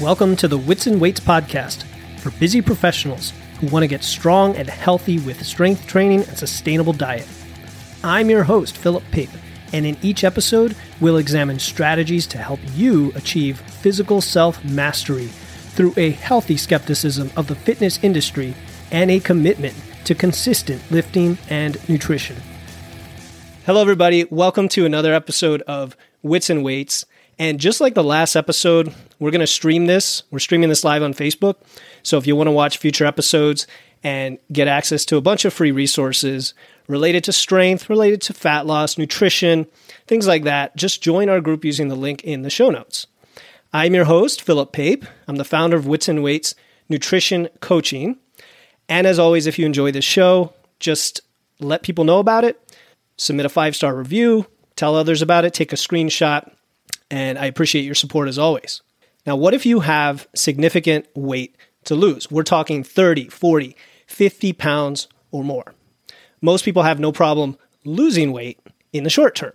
Welcome to the Wits and Weights podcast for busy professionals who want to get strong and healthy with strength training and sustainable diet. I'm your host, Philip Pape, and in each episode, we'll examine strategies to help you achieve physical self mastery through a healthy skepticism of the fitness industry and a commitment to consistent lifting and nutrition. Hello, everybody. Welcome to another episode of Wits and Weights. And just like the last episode, we're going to stream this. We're streaming this live on Facebook. So if you want to watch future episodes and get access to a bunch of free resources related to strength, related to fat loss, nutrition, things like that, just join our group using the link in the show notes. I'm your host, Philip Pape. I'm the founder of Wits and Weights Nutrition Coaching. And as always, if you enjoy this show, just let people know about it, submit a five star review, tell others about it, take a screenshot, and I appreciate your support as always. Now, what if you have significant weight to lose? We're talking 30, 40, 50 pounds or more. Most people have no problem losing weight in the short term.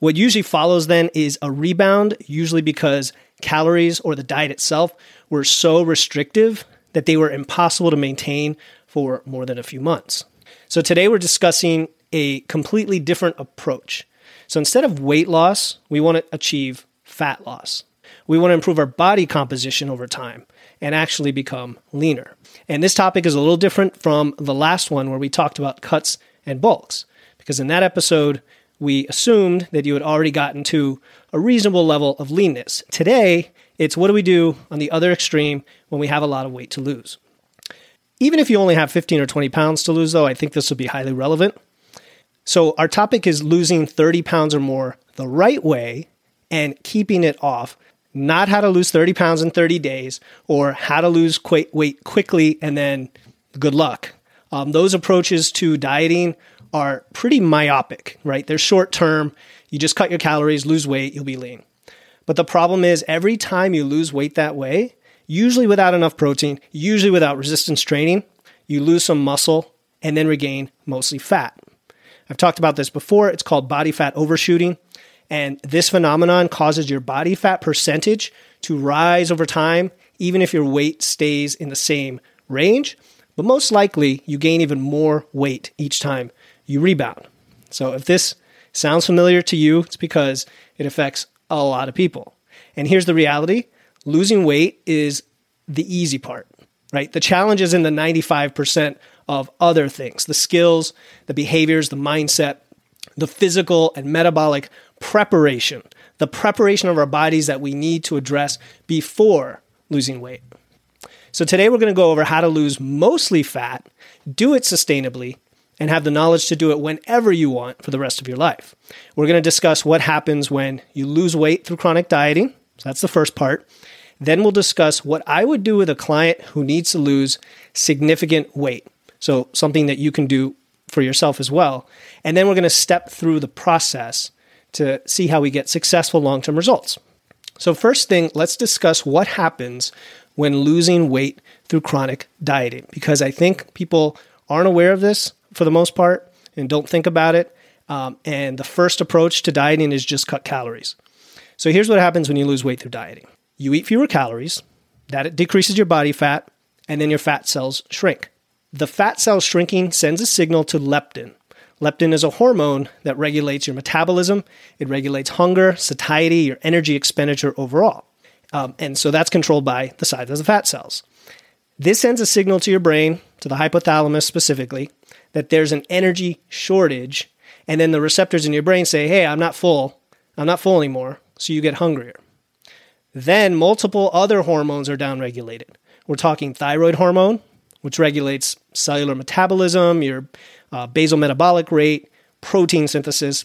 What usually follows then is a rebound, usually because calories or the diet itself were so restrictive that they were impossible to maintain for more than a few months. So today we're discussing a completely different approach. So instead of weight loss, we want to achieve fat loss. We want to improve our body composition over time and actually become leaner. And this topic is a little different from the last one where we talked about cuts and bulks, because in that episode, we assumed that you had already gotten to a reasonable level of leanness. Today, it's what do we do on the other extreme when we have a lot of weight to lose? Even if you only have 15 or 20 pounds to lose, though, I think this will be highly relevant so, our topic is losing 30 pounds or more the right way and keeping it off, not how to lose 30 pounds in 30 days or how to lose weight quickly and then good luck. Um, those approaches to dieting are pretty myopic, right? They're short term. You just cut your calories, lose weight, you'll be lean. But the problem is, every time you lose weight that way, usually without enough protein, usually without resistance training, you lose some muscle and then regain mostly fat. I've talked about this before. It's called body fat overshooting. And this phenomenon causes your body fat percentage to rise over time, even if your weight stays in the same range. But most likely, you gain even more weight each time you rebound. So if this sounds familiar to you, it's because it affects a lot of people. And here's the reality losing weight is the easy part, right? The challenge is in the 95% of other things the skills, the behaviors, the mindset, the physical and metabolic preparation, the preparation of our bodies that we need to address before losing weight. So, today we're going to go over how to lose mostly fat, do it sustainably, and have the knowledge to do it whenever you want for the rest of your life. We're going to discuss what happens when you lose weight through chronic dieting. So, that's the first part. Then we'll discuss what I would do with a client who needs to lose significant weight. So, something that you can do for yourself as well. And then we're going to step through the process to see how we get successful long term results. So, first thing, let's discuss what happens when losing weight through chronic dieting, because I think people aren't aware of this for the most part and don't think about it. Um, and the first approach to dieting is just cut calories. So, here's what happens when you lose weight through dieting you eat fewer calories, that decreases your body fat, and then your fat cells shrink. The fat cell shrinking sends a signal to leptin. Leptin is a hormone that regulates your metabolism, it regulates hunger, satiety, your energy expenditure overall. Um, and so that's controlled by the size of the fat cells. This sends a signal to your brain, to the hypothalamus specifically, that there's an energy shortage. And then the receptors in your brain say, hey, I'm not full. I'm not full anymore. So you get hungrier. Then multiple other hormones are downregulated. We're talking thyroid hormone, which regulates cellular metabolism, your uh, basal metabolic rate, protein synthesis,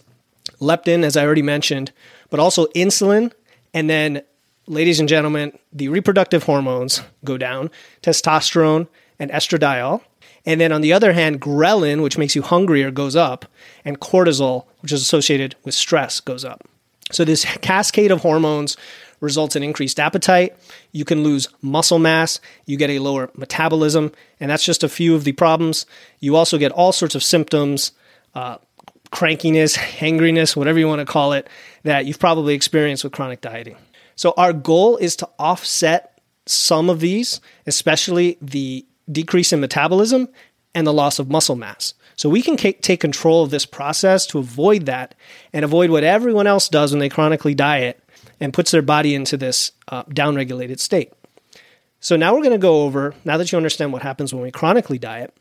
leptin, as I already mentioned, but also insulin. And then, ladies and gentlemen, the reproductive hormones go down testosterone and estradiol. And then on the other hand, ghrelin, which makes you hungrier, goes up, and cortisol, which is associated with stress, goes up. So, this cascade of hormones results in increased appetite. You can lose muscle mass. You get a lower metabolism. And that's just a few of the problems. You also get all sorts of symptoms, uh, crankiness, hangriness, whatever you want to call it, that you've probably experienced with chronic dieting. So, our goal is to offset some of these, especially the decrease in metabolism and the loss of muscle mass. So we can take control of this process to avoid that and avoid what everyone else does when they chronically diet and puts their body into this uh, downregulated state. So now we're going to go over, now that you understand what happens when we chronically diet,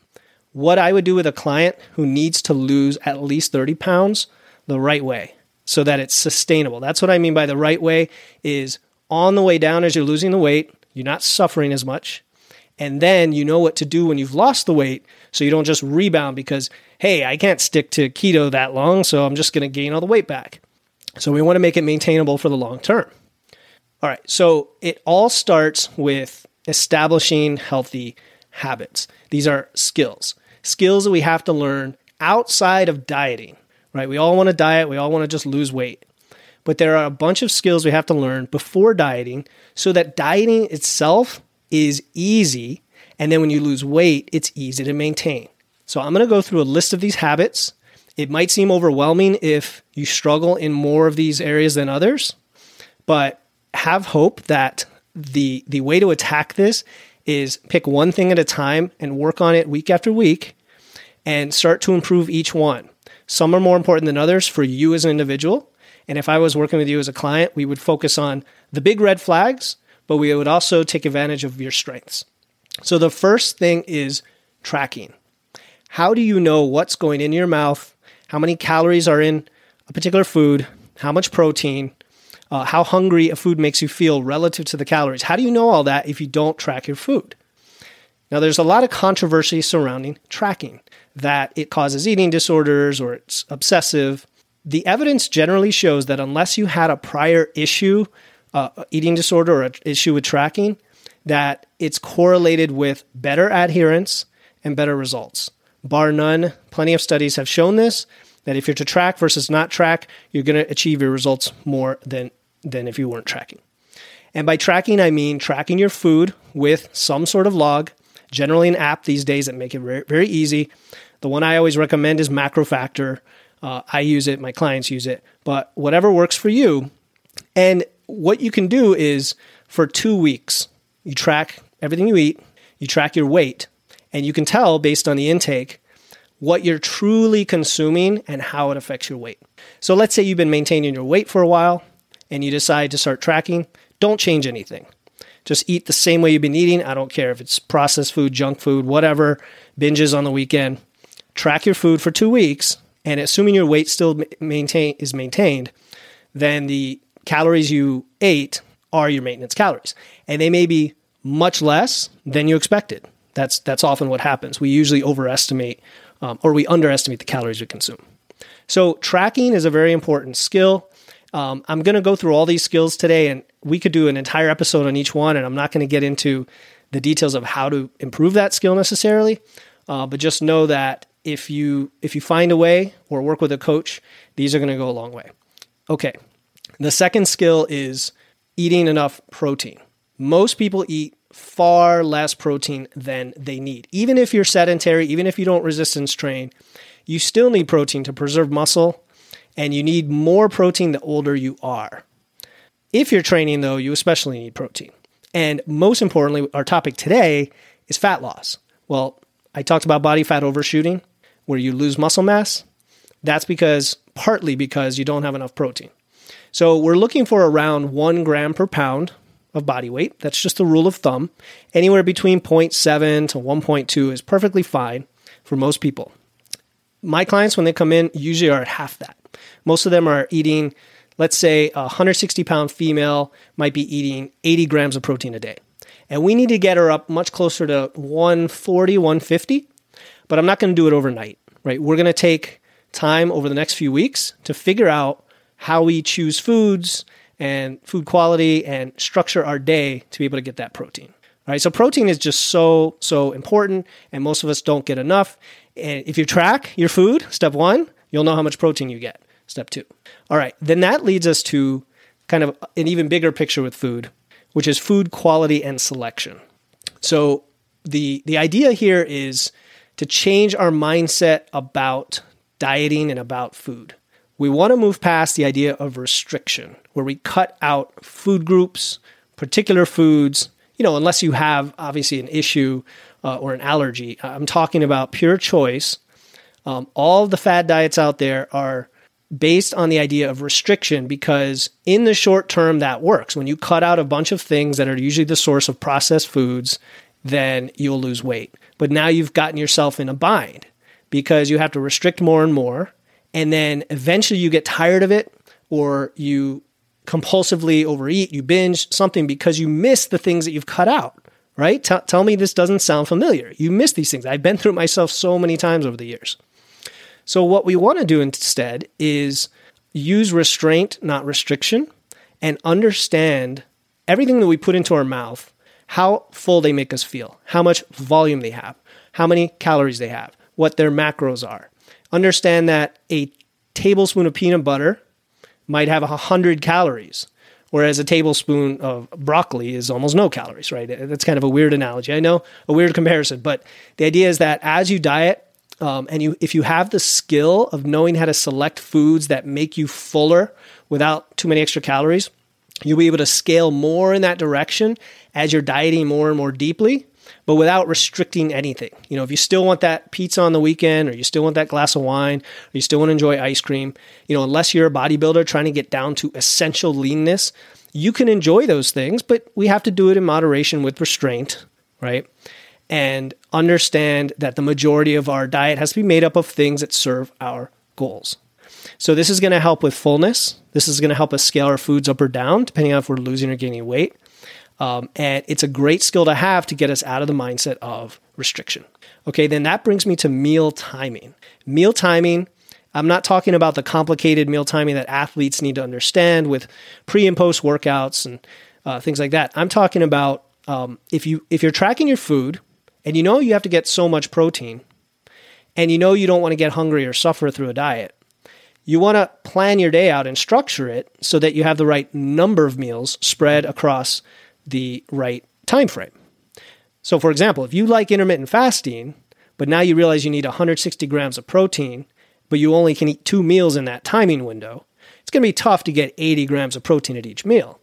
what I would do with a client who needs to lose at least 30 pounds the right way so that it's sustainable. That's what I mean by the right way is on the way down as you're losing the weight, you're not suffering as much. And then you know what to do when you've lost the weight so you don't just rebound because, hey, I can't stick to keto that long, so I'm just going to gain all the weight back. So we want to make it maintainable for the long term. All right, so it all starts with establishing healthy habits. These are skills, skills that we have to learn outside of dieting, right? We all want to diet, we all want to just lose weight. But there are a bunch of skills we have to learn before dieting so that dieting itself is easy. And then when you lose weight, it's easy to maintain. So I'm going to go through a list of these habits. It might seem overwhelming if you struggle in more of these areas than others, but have hope that the the way to attack this is pick one thing at a time and work on it week after week and start to improve each one. Some are more important than others for you as an individual. And if I was working with you as a client, we would focus on the big red flags, but we would also take advantage of your strengths. So the first thing is tracking. How do you know what's going in your mouth, how many calories are in a particular food, how much protein, uh, how hungry a food makes you feel relative to the calories. How do you know all that if you don't track your food? Now, there's a lot of controversy surrounding tracking, that it causes eating disorders or it's obsessive. The evidence generally shows that unless you had a prior issue, uh, eating disorder or an issue with tracking, that it's correlated with better adherence and better results. Bar none, plenty of studies have shown this that if you're to track versus not track, you're going to achieve your results more than than if you weren't tracking. And by tracking, I mean tracking your food with some sort of log, generally an app these days that make it very, very easy. The one I always recommend is MacroFactor. Uh, I use it, my clients use it, but whatever works for you. And what you can do is for two weeks, you track everything you eat, you track your weight, and you can tell based on the intake what you're truly consuming and how it affects your weight. So let's say you've been maintaining your weight for a while and you decide to start tracking, don't change anything. Just eat the same way you've been eating. I don't care if it's processed food, junk food, whatever, binges on the weekend. Track your food for two weeks, and assuming your weight still maintain is maintained, then the calories you ate are your maintenance calories, and they may be much less than you expected. That's that's often what happens. We usually overestimate um, or we underestimate the calories we consume. So tracking is a very important skill. Um, I'm going to go through all these skills today, and we could do an entire episode on each one. And I'm not going to get into the details of how to improve that skill necessarily, uh, but just know that if you if you find a way or work with a coach, these are going to go a long way. Okay, the second skill is eating enough protein. Most people eat far less protein than they need. Even if you're sedentary, even if you don't resistance train, you still need protein to preserve muscle and you need more protein the older you are. If you're training, though, you especially need protein. And most importantly, our topic today is fat loss. Well, I talked about body fat overshooting, where you lose muscle mass. That's because, partly because you don't have enough protein. So we're looking for around one gram per pound of body weight. That's just a rule of thumb. Anywhere between 0.7 to 1.2 is perfectly fine for most people. My clients, when they come in, usually are at half that. Most of them are eating, let's say, a 160 pound female might be eating 80 grams of protein a day. And we need to get her up much closer to 140, 150. But I'm not going to do it overnight, right? We're going to take time over the next few weeks to figure out how we choose foods and food quality and structure our day to be able to get that protein. All right, so protein is just so so important, and most of us don't get enough. And if you track your food, step one, you'll know how much protein you get. Step two. All right, then that leads us to kind of an even bigger picture with food, which is food quality and selection. So the the idea here is to change our mindset about dieting and about food. We want to move past the idea of restriction, where we cut out food groups, particular foods, you know, unless you have obviously an issue uh, or an allergy. I'm talking about pure choice. Um, all the fad diets out there are based on the idea of restriction because in the short term that works. When you cut out a bunch of things that are usually the source of processed foods, then you'll lose weight. But now you've gotten yourself in a bind because you have to restrict more and more. And then eventually you get tired of it or you compulsively overeat, you binge something because you miss the things that you've cut out, right? T- tell me this doesn't sound familiar. You miss these things. I've been through it myself so many times over the years. So, what we want to do instead is use restraint, not restriction, and understand everything that we put into our mouth, how full they make us feel, how much volume they have, how many calories they have, what their macros are. Understand that a tablespoon of peanut butter might have 100 calories, whereas a tablespoon of broccoli is almost no calories, right? That's kind of a weird analogy. I know, a weird comparison, but the idea is that as you diet, um, and you, if you have the skill of knowing how to select foods that make you fuller without too many extra calories, you'll be able to scale more in that direction as you're dieting more and more deeply, but without restricting anything. You know, if you still want that pizza on the weekend, or you still want that glass of wine, or you still want to enjoy ice cream, you know, unless you're a bodybuilder trying to get down to essential leanness, you can enjoy those things, but we have to do it in moderation with restraint, right? and understand that the majority of our diet has to be made up of things that serve our goals. So, this is going to help with fullness. This is going to help us scale our foods up or down, depending on if we're losing or gaining weight. Um, and it's a great skill to have to get us out of the mindset of restriction. Okay, then that brings me to meal timing. Meal timing, I'm not talking about the complicated meal timing that athletes need to understand with pre and post workouts and uh, things like that. I'm talking about um, if you if you're tracking your food and you know you have to get so much protein, and you know you don't want to get hungry or suffer through a diet, you want to plan your day out and structure it so that you have the right number of meals spread across the right time frame. So, for example, if you like intermittent fasting, but now you realize you need 160 grams of protein, but you only can eat two meals in that timing window, it's going to be tough to get 80 grams of protein at each meal.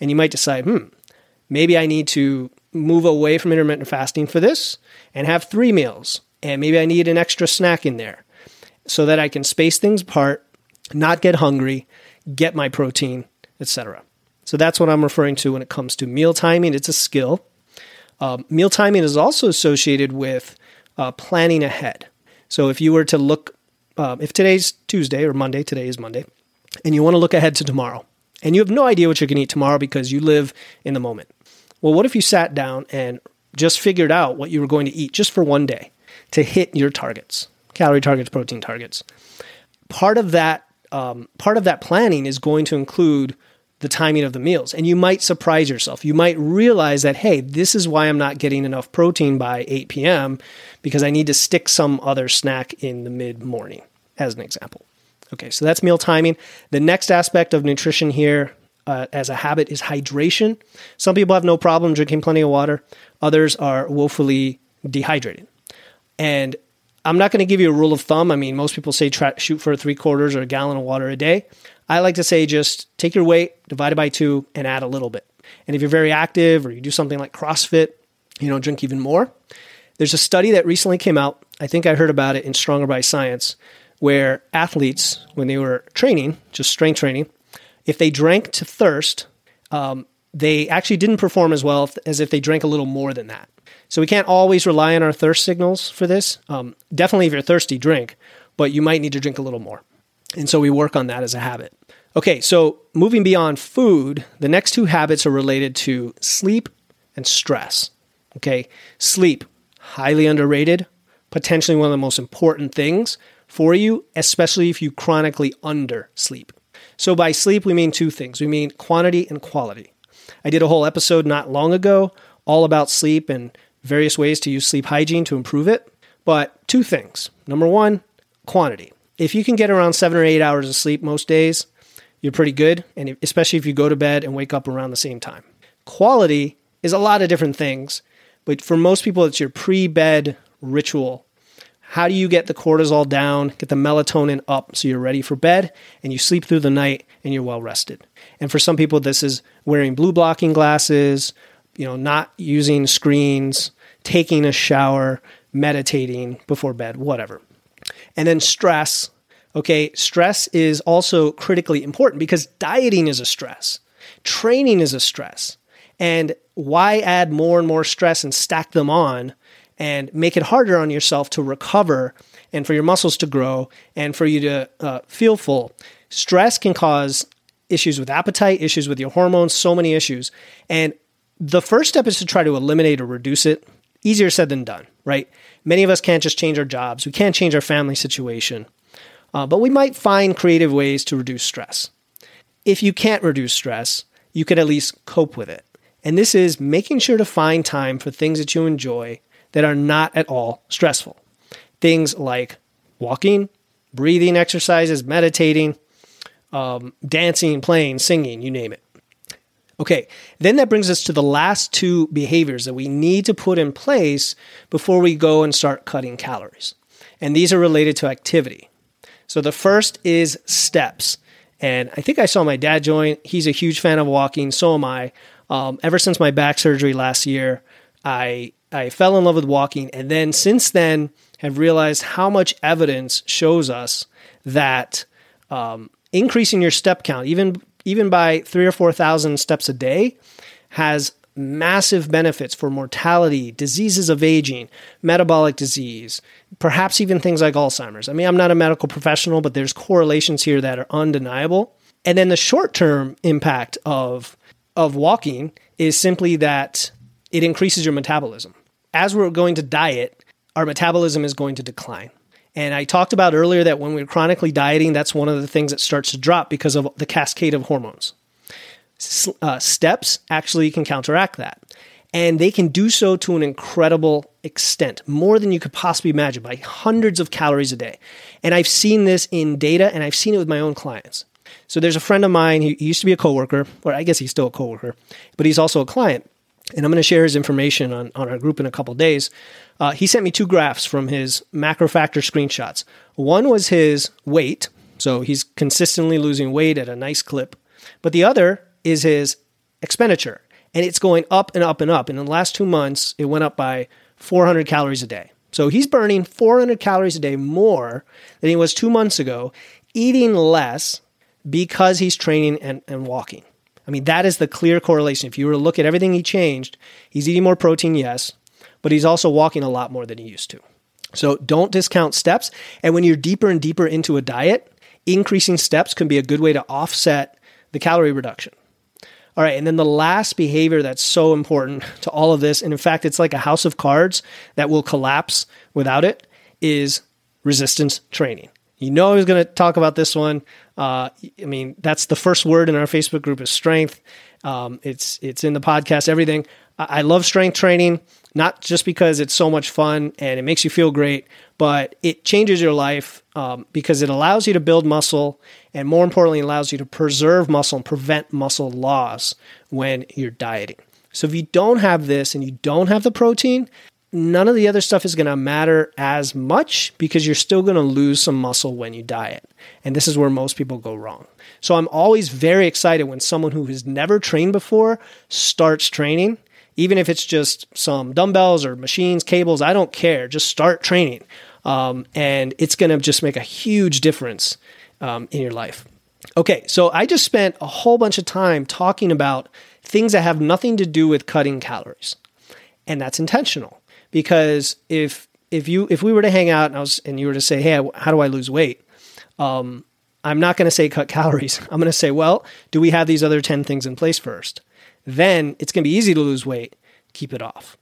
And you might decide, hmm, maybe I need to move away from intermittent fasting for this and have three meals. And maybe I need an extra snack in there so that I can space things apart, not get hungry, get my protein, etc. So that's what I'm referring to when it comes to meal timing. It's a skill. Um, meal timing is also associated with uh, planning ahead. So if you were to look, uh, if today's Tuesday or Monday, today is Monday, and you want to look ahead to tomorrow, and you have no idea what you're going to eat tomorrow because you live in the moment. Well, what if you sat down and just figured out what you were going to eat just for one day to hit your targets, calorie targets, protein targets? Part of that, um, part of that planning is going to include the timing of the meals, and you might surprise yourself. You might realize that, hey, this is why I'm not getting enough protein by 8 p.m. because I need to stick some other snack in the mid morning, as an example. Okay, so that's meal timing. The next aspect of nutrition here uh, as a habit is hydration. Some people have no problem drinking plenty of water, others are woefully dehydrated. And I'm not going to give you a rule of thumb. I mean, most people say try, shoot for three quarters or a gallon of water a day. I like to say just take your weight, divide it by two, and add a little bit. And if you're very active or you do something like CrossFit, you know, drink even more. There's a study that recently came out. I think I heard about it in Stronger by Science, where athletes, when they were training, just strength training, if they drank to thirst, um, they actually didn't perform as well as if they drank a little more than that. So we can't always rely on our thirst signals for this. Um, definitely, if you're thirsty, drink, but you might need to drink a little more. And so we work on that as a habit. Okay, so moving beyond food, the next two habits are related to sleep and stress. Okay, sleep, highly underrated, potentially one of the most important things for you, especially if you chronically undersleep. So by sleep, we mean two things we mean quantity and quality. I did a whole episode not long ago all about sleep and various ways to use sleep hygiene to improve it. But two things. Number one, quantity. If you can get around seven or eight hours of sleep most days, you're pretty good, and especially if you go to bed and wake up around the same time. Quality is a lot of different things, but for most people, it's your pre bed ritual how do you get the cortisol down, get the melatonin up so you're ready for bed and you sleep through the night and you're well rested? And for some people, this is wearing blue blocking glasses, you know, not using screens, taking a shower, meditating before bed, whatever. And then stress. Okay, stress is also critically important because dieting is a stress, training is a stress. And why add more and more stress and stack them on and make it harder on yourself to recover and for your muscles to grow and for you to uh, feel full? Stress can cause issues with appetite, issues with your hormones, so many issues. And the first step is to try to eliminate or reduce it. Easier said than done, right? Many of us can't just change our jobs. We can't change our family situation. Uh, but we might find creative ways to reduce stress. If you can't reduce stress, you could at least cope with it. And this is making sure to find time for things that you enjoy that are not at all stressful. Things like walking, breathing exercises, meditating, um, dancing, playing, singing, you name it. Okay, then that brings us to the last two behaviors that we need to put in place before we go and start cutting calories. And these are related to activity. So the first is steps. And I think I saw my dad join. He's a huge fan of walking, so am I. Um, ever since my back surgery last year, I I fell in love with walking, and then since then have realized how much evidence shows us that um, increasing your step count, even even by three or four thousand steps a day, has massive benefits for mortality, diseases of aging, metabolic disease, perhaps even things like Alzheimer's. I mean, I'm not a medical professional, but there's correlations here that are undeniable. And then the short term impact of of walking is simply that it increases your metabolism. As we're going to diet, our metabolism is going to decline. And I talked about earlier that when we're chronically dieting, that's one of the things that starts to drop because of the cascade of hormones. Uh, steps actually can counteract that. And they can do so to an incredible extent, more than you could possibly imagine, by hundreds of calories a day. And I've seen this in data and I've seen it with my own clients. So there's a friend of mine, he used to be a coworker, or I guess he's still a coworker, but he's also a client. And I'm going to share his information on, on our group in a couple days. Uh, he sent me two graphs from his macrofactor screenshots. One was his weight, so he's consistently losing weight at a nice clip. But the other is his expenditure, and it's going up and up and up. And in the last two months, it went up by 400 calories a day. So he's burning 400 calories a day more than he was two months ago, eating less because he's training and, and walking. I mean, that is the clear correlation. If you were to look at everything he changed, he's eating more protein, yes, but he's also walking a lot more than he used to. So don't discount steps. And when you're deeper and deeper into a diet, increasing steps can be a good way to offset the calorie reduction. All right, and then the last behavior that's so important to all of this, and in fact, it's like a house of cards that will collapse without it, is resistance training. You know, I was going to talk about this one. Uh, I mean, that's the first word in our Facebook group is strength. Um, it's it's in the podcast, everything. I, love strength training, not just because it's so much fun and it makes you feel great, but it changes your life um, because it allows you to build muscle, and more importantly, allows you to preserve muscle and prevent muscle loss when you're dieting. So if you don't have this and you don't have the protein, none of the other stuff is going to matter as much because you're still going to lose some muscle when you diet. And this is where most people go wrong. So I'm always very excited when someone who has never trained before starts training, even if it's just some dumbbells or machines, cables, I don't care. Just start training. Um, and it's going to just make a huge difference um, in your life. Okay, so I just spent a whole bunch of time talking about things that have nothing to do with cutting calories. And that's intentional because if if you if we were to hang out and I was and you were to say, hey, how do I lose weight? Um, I'm not going to say cut calories. I'm going to say, well, do we have these other ten things in place first? Then it's going to be easy to lose weight. Keep it off.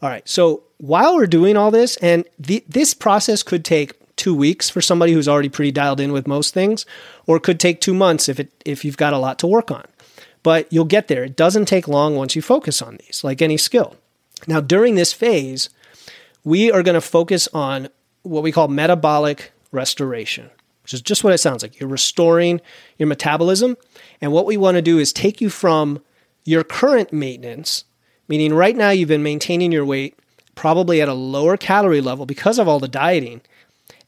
All right. So while we're doing all this, and the, this process could take two weeks for somebody who's already pretty dialed in with most things, or it could take two months if it if you've got a lot to work on. But you'll get there. It doesn't take long once you focus on these, like any skill. Now, during this phase, we are going to focus on what we call metabolic restoration, which is just what it sounds like. You're restoring your metabolism. And what we want to do is take you from your current maintenance, meaning right now you've been maintaining your weight probably at a lower calorie level because of all the dieting.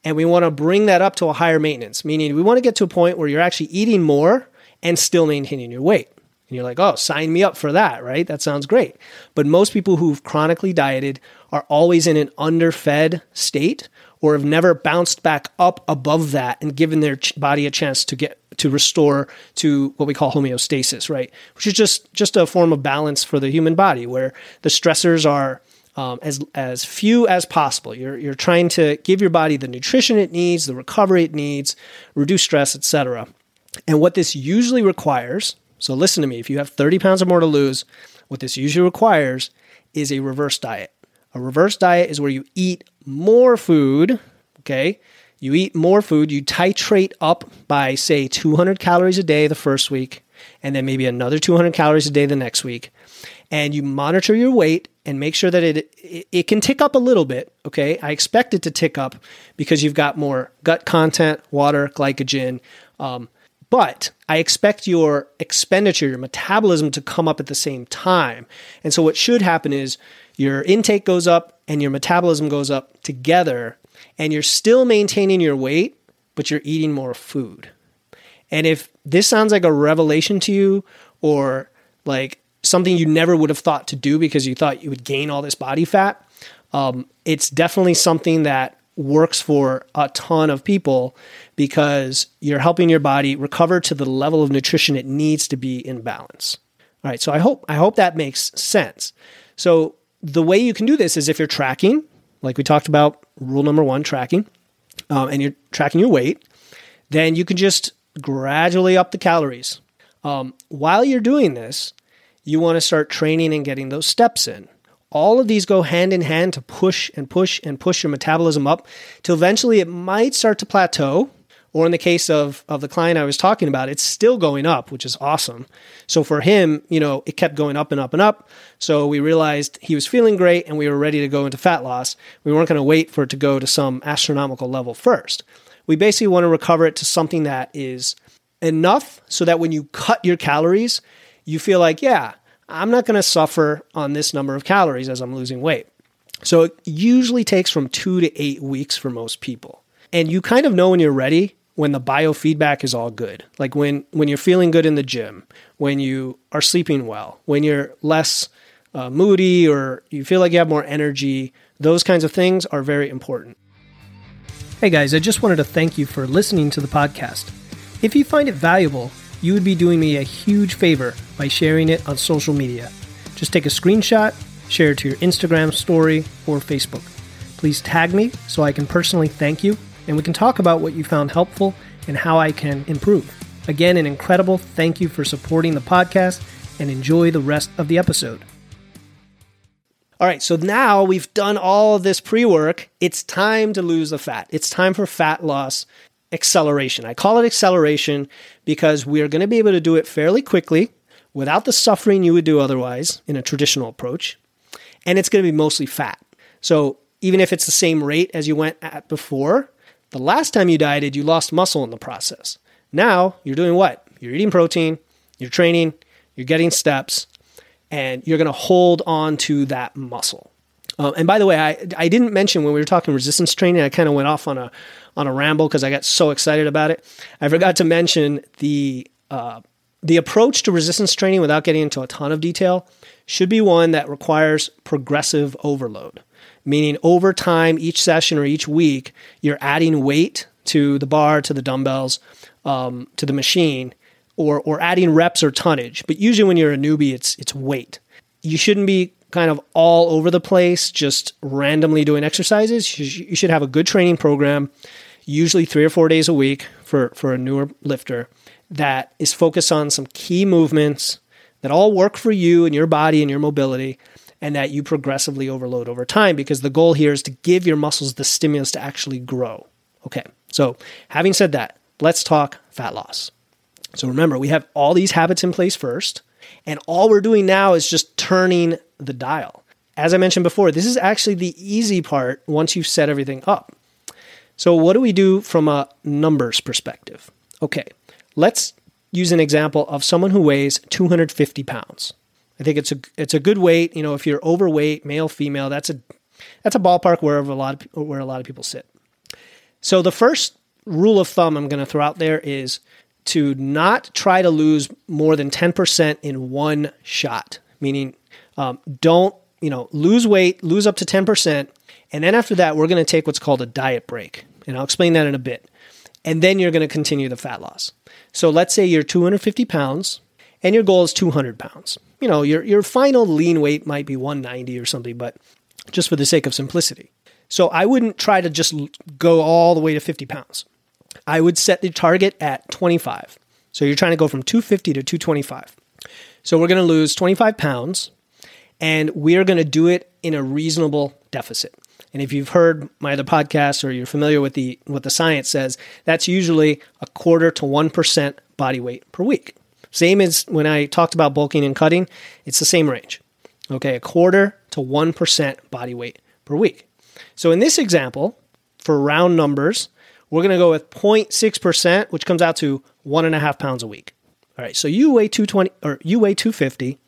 And we want to bring that up to a higher maintenance, meaning we want to get to a point where you're actually eating more and still maintaining your weight. And you're like, oh, sign me up for that, right? That sounds great. But most people who've chronically dieted are always in an underfed state or have never bounced back up above that and given their body a chance to get to restore to what we call homeostasis, right? Which is just just a form of balance for the human body where the stressors are um, as as few as possible. You're you're trying to give your body the nutrition it needs, the recovery it needs, reduce stress, etc. And what this usually requires, so listen to me, if you have 30 pounds or more to lose, what this usually requires is a reverse diet. A reverse diet is where you eat more food, okay? You eat more food, you titrate up by, say, 200 calories a day the first week, and then maybe another 200 calories a day the next week. And you monitor your weight and make sure that it, it, can tick up a little bit, okay? I expect it to tick up because you've got more gut content, water, glycogen, um, but I expect your expenditure, your metabolism to come up at the same time. And so what should happen is your intake goes up and your metabolism goes up together, and you're still maintaining your weight, but you're eating more food. And if this sounds like a revelation to you or like something you never would have thought to do because you thought you would gain all this body fat, um, it's definitely something that works for a ton of people because you're helping your body recover to the level of nutrition it needs to be in balance. All right, so I hope I hope that makes sense. So the way you can do this is if you're tracking, like we talked about, rule number one, tracking, um, and you're tracking your weight, then you can just gradually up the calories. Um, while you're doing this, you want to start training and getting those steps in. All of these go hand in hand to push and push and push your metabolism up till eventually it might start to plateau or in the case of, of the client I was talking about, it's still going up, which is awesome. So for him, you know, it kept going up and up and up. So we realized he was feeling great and we were ready to go into fat loss. We weren't going to wait for it to go to some astronomical level first. We basically want to recover it to something that is enough so that when you cut your calories, you feel like, yeah, I'm not going to suffer on this number of calories as I'm losing weight. So it usually takes from two to eight weeks for most people. And you kind of know when you're ready when the biofeedback is all good. Like when when you're feeling good in the gym, when you are sleeping well, when you're less uh, moody or you feel like you have more energy, those kinds of things are very important. Hey guys, I just wanted to thank you for listening to the podcast. If you find it valuable, you would be doing me a huge favor by sharing it on social media. Just take a screenshot, share it to your Instagram story or Facebook. Please tag me so I can personally thank you and we can talk about what you found helpful and how I can improve. Again, an incredible thank you for supporting the podcast and enjoy the rest of the episode. All right, so now we've done all of this pre work. It's time to lose the fat. It's time for fat loss acceleration. I call it acceleration because we are going to be able to do it fairly quickly without the suffering you would do otherwise in a traditional approach. And it's going to be mostly fat. So even if it's the same rate as you went at before, the last time you dieted, you lost muscle in the process. Now you're doing what? You're eating protein, you're training, you're getting steps, and you're going to hold on to that muscle. Um, and by the way, I, I didn't mention when we were talking resistance training, I kind of went off on a on a ramble because I got so excited about it. I forgot to mention the uh, the approach to resistance training without getting into a ton of detail should be one that requires progressive overload meaning over time, each session or each week, you're adding weight to the bar, to the dumbbells, um, to the machine, or or adding reps or tonnage. But usually, when you're a newbie, it's it's weight. You shouldn't be kind of all over the place, just randomly doing exercises. You should have a good training program, usually three or four days a week for for a newer lifter that is focused on some key movements that all work for you and your body and your mobility and that you progressively overload over time because the goal here is to give your muscles the stimulus to actually grow. Okay, so having said that, let's talk fat loss. So remember, we have all these habits in place first, and all we're doing now is just turning the dial. As I mentioned before, this is actually the easy part once you've set everything up. So, what do we do from a numbers perspective? Okay, let's use an example of someone who weighs 250 pounds. I think it's a it's a good weight. You know, if you're overweight, male, female, that's a that's a ballpark where a lot of where a lot of people sit. So the first rule of thumb I'm going to throw out there is to not try to lose more than 10% in one shot, meaning um, don't, you know, lose weight, lose up to 10%. And then after that, we're going to take what's called a diet break. And I'll explain that in a bit. And then you're going to continue the fat loss. So let's say you're 250 pounds and your goal is 200 pounds. You know, your, your final lean weight might be 190 or something, but just for the sake of simplicity. So I wouldn't try to just go all the way to 50 pounds. I would set the target at 25. So you're trying to go from 250 to 225. So we're going to lose 25 pounds and we are going to do it in a reasonable deficit. And if you've heard my other podcasts or you're familiar with the what the science says, that's usually a quarter to 1% body weight per week. Same as when I talked about bulking and cutting, it's the same range. Okay, a quarter to 1% body weight per week. So in this example, for round numbers, we're going to go with 0.6%, which comes out to one and a half pounds a week. All right, so you weigh 220 or you weigh 250,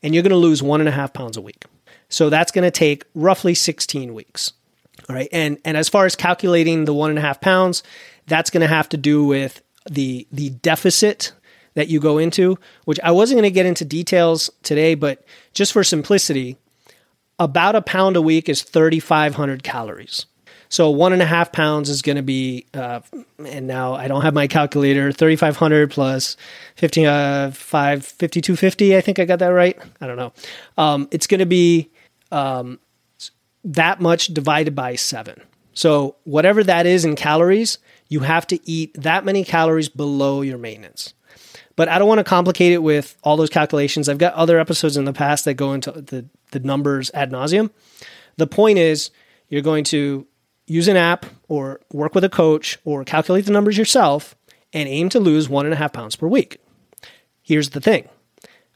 and you're going to lose one and a half pounds a week. So that's going to take roughly 16 weeks. All right, and and as far as calculating the one and a half pounds, that's going to have to do with the the deficit that you go into, which I wasn't going to get into details today, but just for simplicity, about a pound a week is 3,500 calories. So one and a half pounds is going to be, uh, and now I don't have my calculator, 3,500 plus 50, uh, 5, 5250. I think I got that right. I don't know. Um, it's going to be um, that much divided by seven. So whatever that is in calories, you have to eat that many calories below your maintenance. But I don't want to complicate it with all those calculations. I've got other episodes in the past that go into the, the numbers ad nauseum. The point is, you're going to use an app or work with a coach or calculate the numbers yourself and aim to lose one and a half pounds per week. Here's the thing,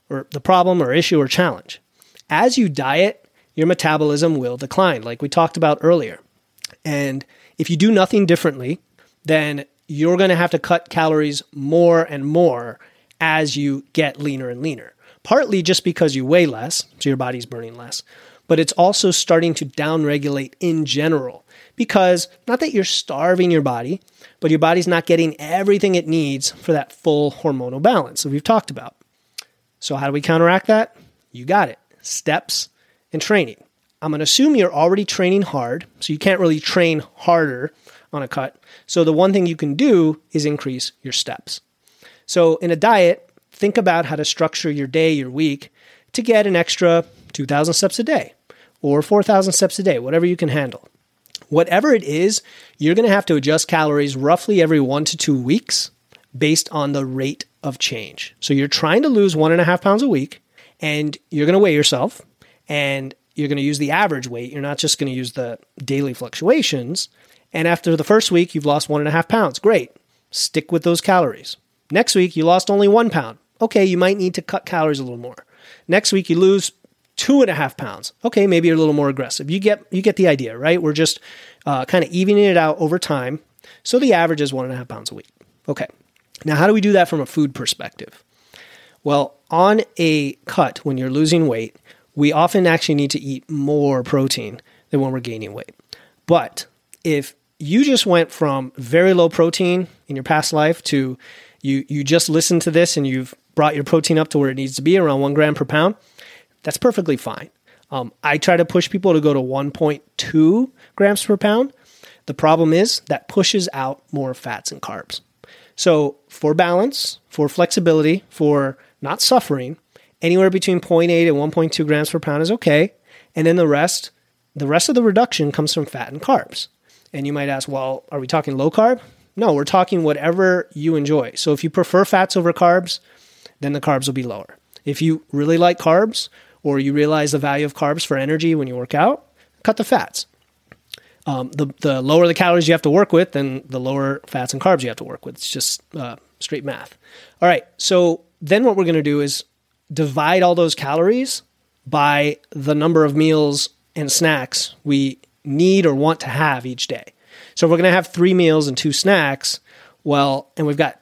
or the problem or issue or challenge. As you diet, your metabolism will decline, like we talked about earlier. And if you do nothing differently, then you're going to have to cut calories more and more as you get leaner and leaner. Partly just because you weigh less, so your body's burning less, but it's also starting to downregulate in general because not that you're starving your body, but your body's not getting everything it needs for that full hormonal balance that we've talked about. So, how do we counteract that? You got it steps and training. I'm going to assume you're already training hard, so you can't really train harder on a cut. So, the one thing you can do is increase your steps. So, in a diet, think about how to structure your day, your week to get an extra 2,000 steps a day or 4,000 steps a day, whatever you can handle. Whatever it is, you're going to have to adjust calories roughly every one to two weeks based on the rate of change. So you're trying to lose one and a half pounds a week, and you're going to weigh yourself, and you're going to use the average weight. You're not just going to use the daily fluctuations. And after the first week, you've lost one and a half pounds. Great. Stick with those calories. Next week, you lost only one pound. Okay, you might need to cut calories a little more. Next week, you lose two and a half pounds. Okay, maybe you're a little more aggressive. You get you get the idea, right? We're just uh, kind of evening it out over time. So the average is one and a half pounds a week. Okay. Now, how do we do that from a food perspective? Well, on a cut, when you're losing weight, we often actually need to eat more protein than when we're gaining weight. But if you just went from very low protein in your past life to you you just listened to this and you've brought your protein up to where it needs to be around one gram per pound, that's perfectly fine. Um, I try to push people to go to 1.2 grams per pound. The problem is that pushes out more fats and carbs. So, for balance, for flexibility, for not suffering, anywhere between 0.8 and 1.2 grams per pound is okay. And then the rest, the rest of the reduction comes from fat and carbs. And you might ask, well, are we talking low carb? No, we're talking whatever you enjoy. So if you prefer fats over carbs, then the carbs will be lower. If you really like carbs, or you realize the value of carbs for energy when you work out, cut the fats. Um, the, the lower the calories you have to work with, then the lower fats and carbs you have to work with. It's just uh, straight math. All right. So then what we're going to do is divide all those calories by the number of meals and snacks we need or want to have each day. So we're going to have three meals and two snacks, well, and we've got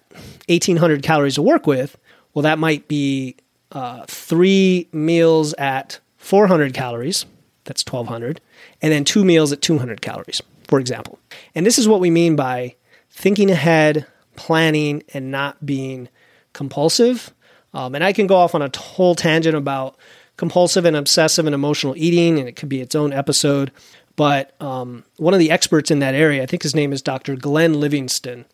1800 calories to work with, well, that might be uh, three meals at 400 calories, that's 1200, and then two meals at 200 calories, for example. And this is what we mean by thinking ahead, planning and not being compulsive. Um, and I can go off on a whole tangent about compulsive and obsessive and emotional eating, and it could be its own episode. But um, one of the experts in that area, I think his name is Dr. Glenn Livingston,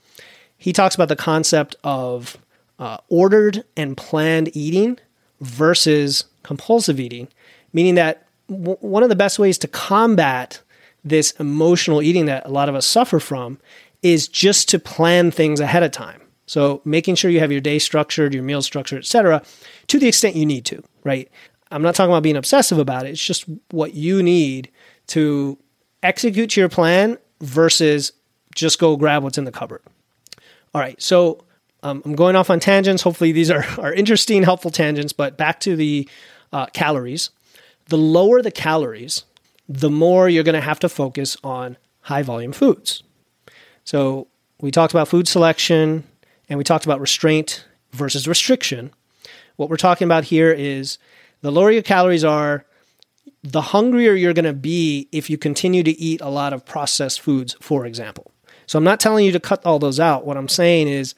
he talks about the concept of uh, ordered and planned eating versus compulsive eating, meaning that w- one of the best ways to combat this emotional eating that a lot of us suffer from is just to plan things ahead of time. So making sure you have your day structured, your meal structured, etc., to the extent you need to, right? I'm not talking about being obsessive about it. It's just what you need to execute your plan versus just go grab what's in the cupboard. All right, so um, I'm going off on tangents. Hopefully, these are, are interesting, helpful tangents, but back to the uh, calories. The lower the calories, the more you're going to have to focus on high volume foods. So, we talked about food selection and we talked about restraint versus restriction. What we're talking about here is the lower your calories are, the hungrier you're going to be if you continue to eat a lot of processed foods, for example. So I'm not telling you to cut all those out. What I'm saying is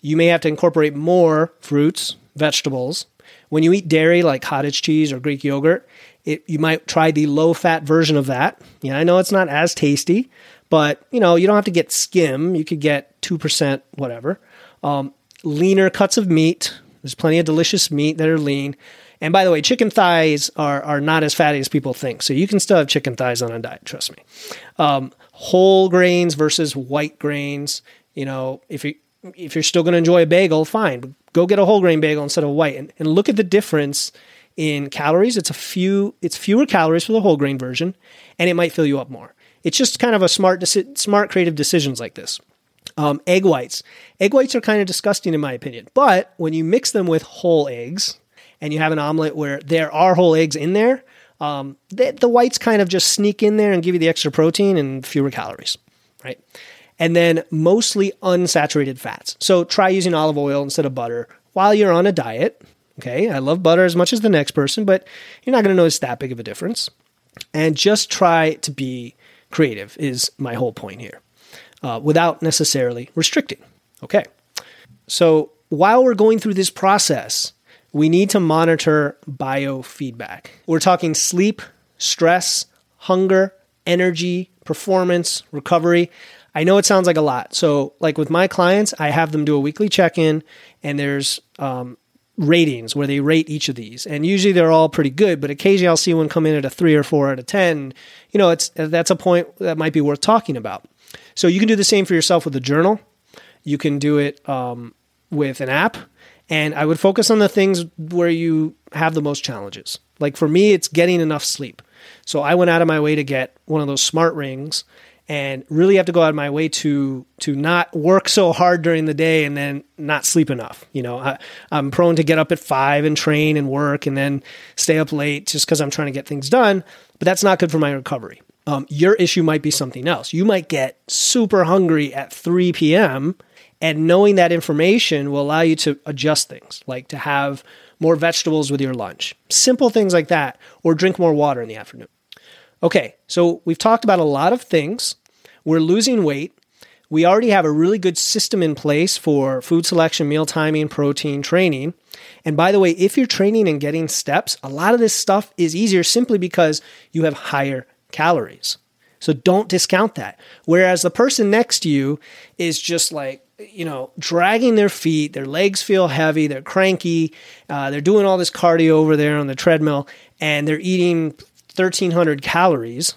you may have to incorporate more fruits, vegetables. When you eat dairy like cottage cheese or Greek yogurt, it, you might try the low fat version of that. Yeah, I know it's not as tasty, but you know you don't have to get skim. You could get two percent, whatever. Um, leaner cuts of meat. There's plenty of delicious meat that are lean. And by the way, chicken thighs are, are not as fatty as people think. So you can still have chicken thighs on a diet, trust me. Um, whole grains versus white grains. You know, if you if you're still going to enjoy a bagel, fine. Go get a whole grain bagel instead of white, and, and look at the difference in calories. It's a few. It's fewer calories for the whole grain version, and it might fill you up more. It's just kind of a smart, deci- smart, creative decisions like this. Um, egg whites. Egg whites are kind of disgusting in my opinion, but when you mix them with whole eggs, and you have an omelet where there are whole eggs in there, um, the, the whites kind of just sneak in there and give you the extra protein and fewer calories, right? And then mostly unsaturated fats. So try using olive oil instead of butter while you're on a diet. Okay, I love butter as much as the next person, but you're not going to notice that big of a difference. And just try to be creative, is my whole point here, uh, without necessarily restricting. Okay, so while we're going through this process, we need to monitor biofeedback. We're talking sleep, stress, hunger, energy, performance, recovery. I know it sounds like a lot. So, like with my clients, I have them do a weekly check in, and there's um, ratings where they rate each of these. And usually they're all pretty good, but occasionally I'll see one come in at a three or four out of 10. You know, it's, that's a point that might be worth talking about. So, you can do the same for yourself with a journal. You can do it um, with an app. And I would focus on the things where you have the most challenges. Like for me, it's getting enough sleep. So I went out of my way to get one of those smart rings and really have to go out of my way to to not work so hard during the day and then not sleep enough. You know, I, am prone to get up at five and train and work and then stay up late just because I'm trying to get things done. But that's not good for my recovery. Um, your issue might be something else. You might get super hungry at 3 p.m. And knowing that information will allow you to adjust things, like to have more vegetables with your lunch, simple things like that, or drink more water in the afternoon. Okay, so we've talked about a lot of things. We're losing weight. We already have a really good system in place for food selection, meal timing, protein, training. And by the way, if you're training and getting steps, a lot of this stuff is easier simply because you have higher calories. So don't discount that. Whereas the person next to you is just like, you know, dragging their feet, their legs feel heavy, they're cranky, uh, they're doing all this cardio over there on the treadmill, and they're eating 1,300 calories.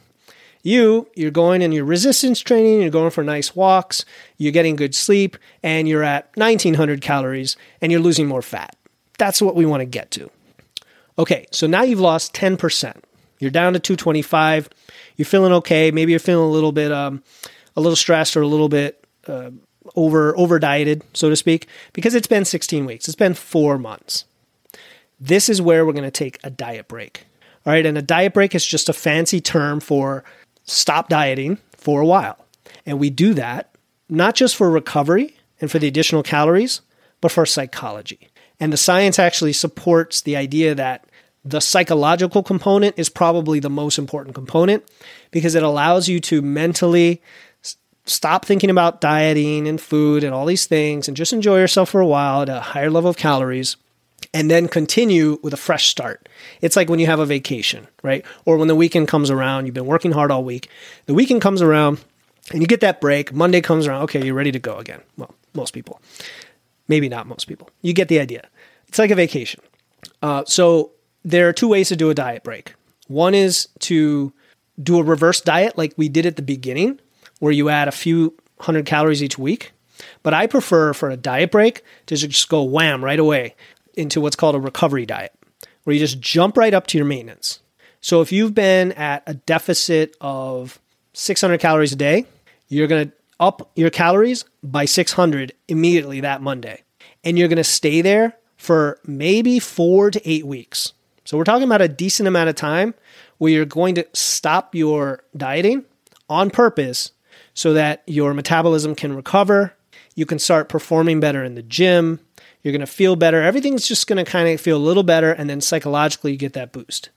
You, you're going in your resistance training, you're going for nice walks, you're getting good sleep, and you're at 1,900 calories, and you're losing more fat. That's what we want to get to. Okay, so now you've lost 10%. You're down to 225 you're feeling okay. Maybe you're feeling a little bit, um, a little stressed or a little bit uh, over over dieted, so to speak, because it's been 16 weeks. It's been four months. This is where we're going to take a diet break. All right, and a diet break is just a fancy term for stop dieting for a while, and we do that not just for recovery and for the additional calories, but for psychology. And the science actually supports the idea that the psychological component is probably the most important component because it allows you to mentally stop thinking about dieting and food and all these things and just enjoy yourself for a while at a higher level of calories and then continue with a fresh start. It's like when you have a vacation, right? Or when the weekend comes around, you've been working hard all week. The weekend comes around and you get that break. Monday comes around, okay, you're ready to go again. Well, most people. Maybe not most people. You get the idea. It's like a vacation. Uh, so there are two ways to do a diet break. One is to do a reverse diet like we did at the beginning, where you add a few hundred calories each week. But I prefer for a diet break to just go wham right away into what's called a recovery diet, where you just jump right up to your maintenance. So if you've been at a deficit of 600 calories a day, you're going to up your calories by 600 immediately that Monday. And you're going to stay there for maybe four to eight weeks. So we're talking about a decent amount of time where you're going to stop your dieting on purpose so that your metabolism can recover. You can start performing better in the gym. You're going to feel better. Everything's just going to kind of feel a little better. And then psychologically, you get that boost.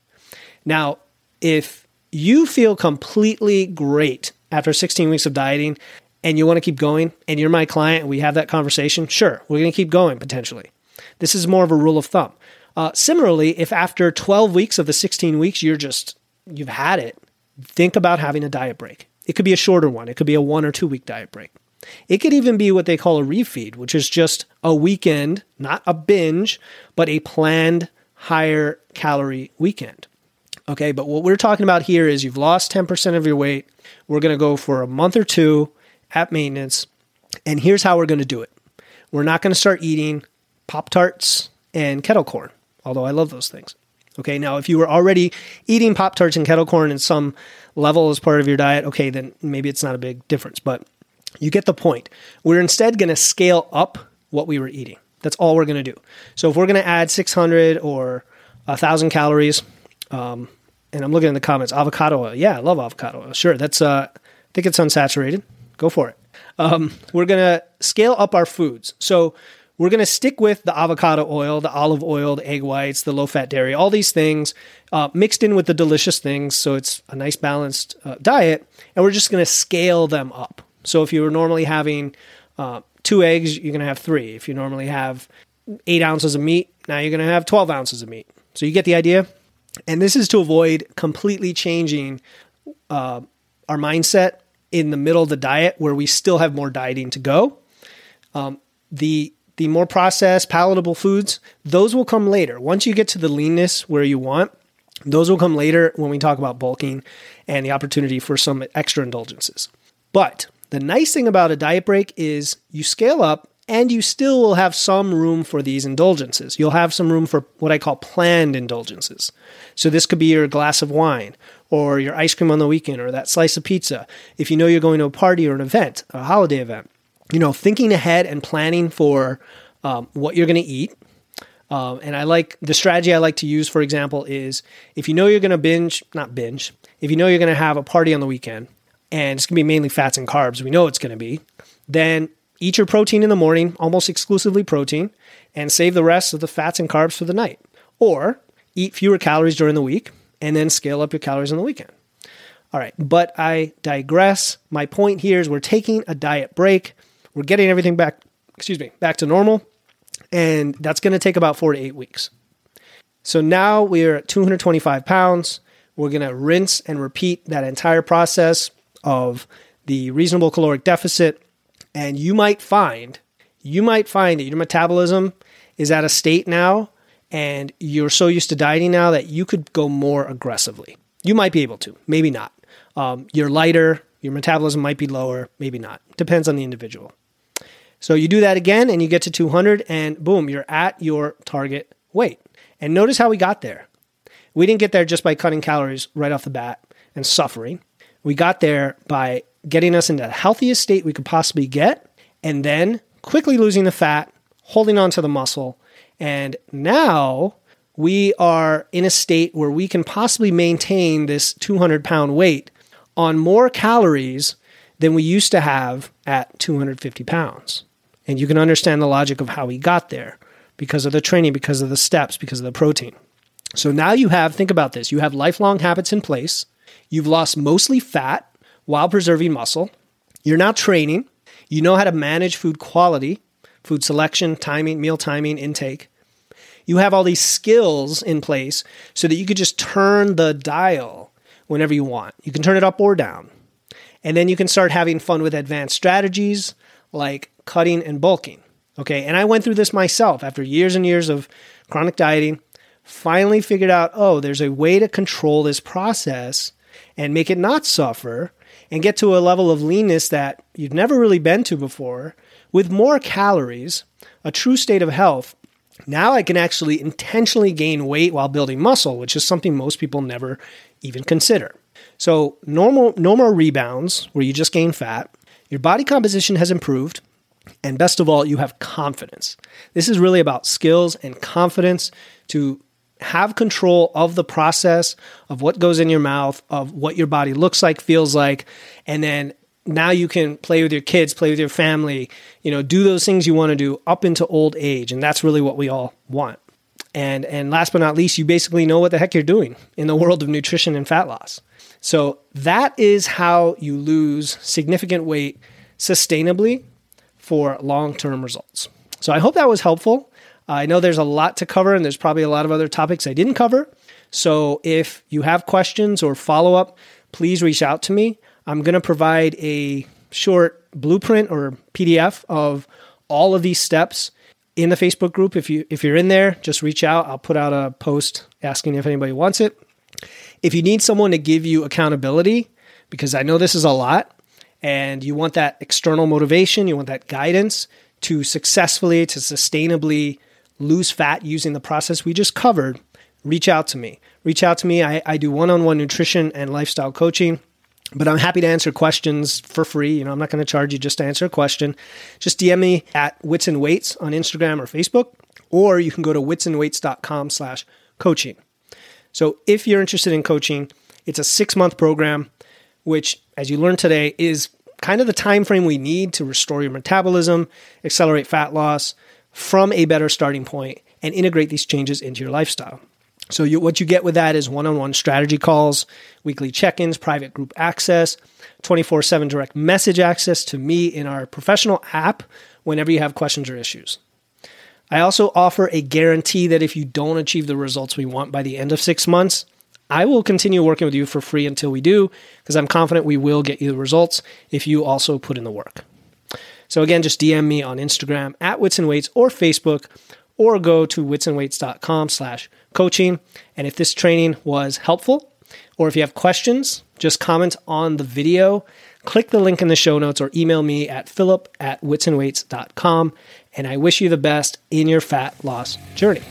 Now, if you feel completely great after 16 weeks of dieting and you want to keep going and you're my client and we have that conversation, sure, we're going to keep going potentially. This is more of a rule of thumb. Uh, similarly, if after 12 weeks of the 16 weeks you're just, you've had it, think about having a diet break. It could be a shorter one, it could be a one or two week diet break. It could even be what they call a refeed, which is just a weekend, not a binge, but a planned higher calorie weekend. Okay, but what we're talking about here is you've lost 10% of your weight. We're going to go for a month or two at maintenance. And here's how we're going to do it we're not going to start eating Pop Tarts and kettle corn, although I love those things. Okay, now if you were already eating Pop Tarts and kettle corn in some level as part of your diet, okay, then maybe it's not a big difference, but you get the point. We're instead going to scale up what we were eating. That's all we're going to do. So if we're going to add 600 or 1,000 calories, um, and I'm looking in the comments, avocado oil. Yeah, I love avocado oil. Sure, that's, uh, I think it's unsaturated. Go for it. Um, we're going to scale up our foods. So we're going to stick with the avocado oil, the olive oil, the egg whites, the low fat dairy, all these things uh, mixed in with the delicious things. So it's a nice balanced uh, diet. And we're just going to scale them up. So if you were normally having uh, two eggs, you're going to have three. If you normally have eight ounces of meat, now you're going to have 12 ounces of meat. So you get the idea? And this is to avoid completely changing uh, our mindset in the middle of the diet where we still have more dieting to go. Um, the the more processed, palatable foods, those will come later. Once you get to the leanness where you want, those will come later when we talk about bulking and the opportunity for some extra indulgences. But the nice thing about a diet break is you scale up and you still will have some room for these indulgences. You'll have some room for what I call planned indulgences. So this could be your glass of wine or your ice cream on the weekend or that slice of pizza. If you know you're going to a party or an event, a holiday event, you know, thinking ahead and planning for um, what you're going to eat. Um, and I like the strategy I like to use, for example, is if you know you're going to binge, not binge, if you know you're going to have a party on the weekend and it's going to be mainly fats and carbs, we know it's going to be, then eat your protein in the morning, almost exclusively protein, and save the rest of the fats and carbs for the night. Or eat fewer calories during the week and then scale up your calories on the weekend. All right, but I digress. My point here is we're taking a diet break. We're getting everything back, excuse me, back to normal. And that's going to take about four to eight weeks. So now we're at 225 pounds. We're going to rinse and repeat that entire process of the reasonable caloric deficit. And you might find, you might find that your metabolism is at a state now and you're so used to dieting now that you could go more aggressively. You might be able to, maybe not. Um, you're lighter, your metabolism might be lower, maybe not. Depends on the individual. So you do that again and you get to 200 and boom, you're at your target weight. And notice how we got there. We didn't get there just by cutting calories right off the bat and suffering. We got there by getting us into the healthiest state we could possibly get and then quickly losing the fat, holding on to the muscle. And now we are in a state where we can possibly maintain this 200 pound weight on more calories than we used to have at 250 pounds. And you can understand the logic of how he got there because of the training, because of the steps, because of the protein. So now you have, think about this, you have lifelong habits in place. You've lost mostly fat while preserving muscle. You're now training. You know how to manage food quality, food selection, timing, meal timing, intake. You have all these skills in place so that you could just turn the dial whenever you want. You can turn it up or down. And then you can start having fun with advanced strategies like cutting and bulking. Okay. And I went through this myself after years and years of chronic dieting. Finally figured out, oh, there's a way to control this process and make it not suffer and get to a level of leanness that you've never really been to before with more calories, a true state of health. Now I can actually intentionally gain weight while building muscle, which is something most people never even consider. So, normal no more rebounds where you just gain fat. Your body composition has improved, and best of all, you have confidence. This is really about skills and confidence to have control of the process of what goes in your mouth, of what your body looks like, feels like, and then now you can play with your kids, play with your family, you know, do those things you want to do up into old age, and that's really what we all want. And and last but not least, you basically know what the heck you're doing in the world of nutrition and fat loss. So that is how you lose significant weight sustainably for long-term results. So I hope that was helpful. I know there's a lot to cover, and there's probably a lot of other topics I didn't cover. So if you have questions or follow up, please reach out to me. I'm going to provide a short blueprint or PDF of all of these steps in the Facebook group. If you if you're in there, just reach out. I'll put out a post asking if anybody wants it. If you need someone to give you accountability, because I know this is a lot, and you want that external motivation, you want that guidance to successfully, to sustainably lose fat using the process we just covered, reach out to me. Reach out to me. I, I do one on one nutrition and lifestyle coaching, but I'm happy to answer questions for free. You know, I'm not going to charge you just to answer a question. Just DM me at Wits and Weights on Instagram or Facebook, or you can go to witsandweights.com slash coaching. So if you're interested in coaching, it's a six month program, which, as you learned today, is kind of the time frame we need to restore your metabolism, accelerate fat loss, from a better starting point and integrate these changes into your lifestyle. So, you, what you get with that is one on one strategy calls, weekly check ins, private group access, 24 7 direct message access to me in our professional app whenever you have questions or issues. I also offer a guarantee that if you don't achieve the results we want by the end of six months, I will continue working with you for free until we do, because I'm confident we will get you the results if you also put in the work. So again, just DM me on Instagram at Wits and Weights or Facebook, or go to witsandweights.com slash coaching. And if this training was helpful, or if you have questions, just comment on the video, click the link in the show notes, or email me at philip at witsandweights.com. And I wish you the best in your fat loss journey.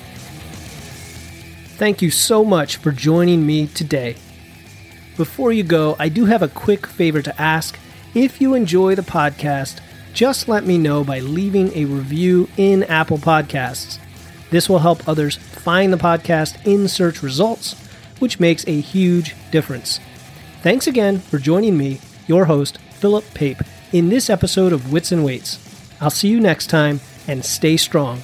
Thank you so much for joining me today. Before you go, I do have a quick favor to ask. If you enjoy the podcast, just let me know by leaving a review in Apple Podcasts. This will help others find the podcast in search results, which makes a huge difference. Thanks again for joining me, your host, Philip Pape, in this episode of Wits and Weights. I'll see you next time and stay strong.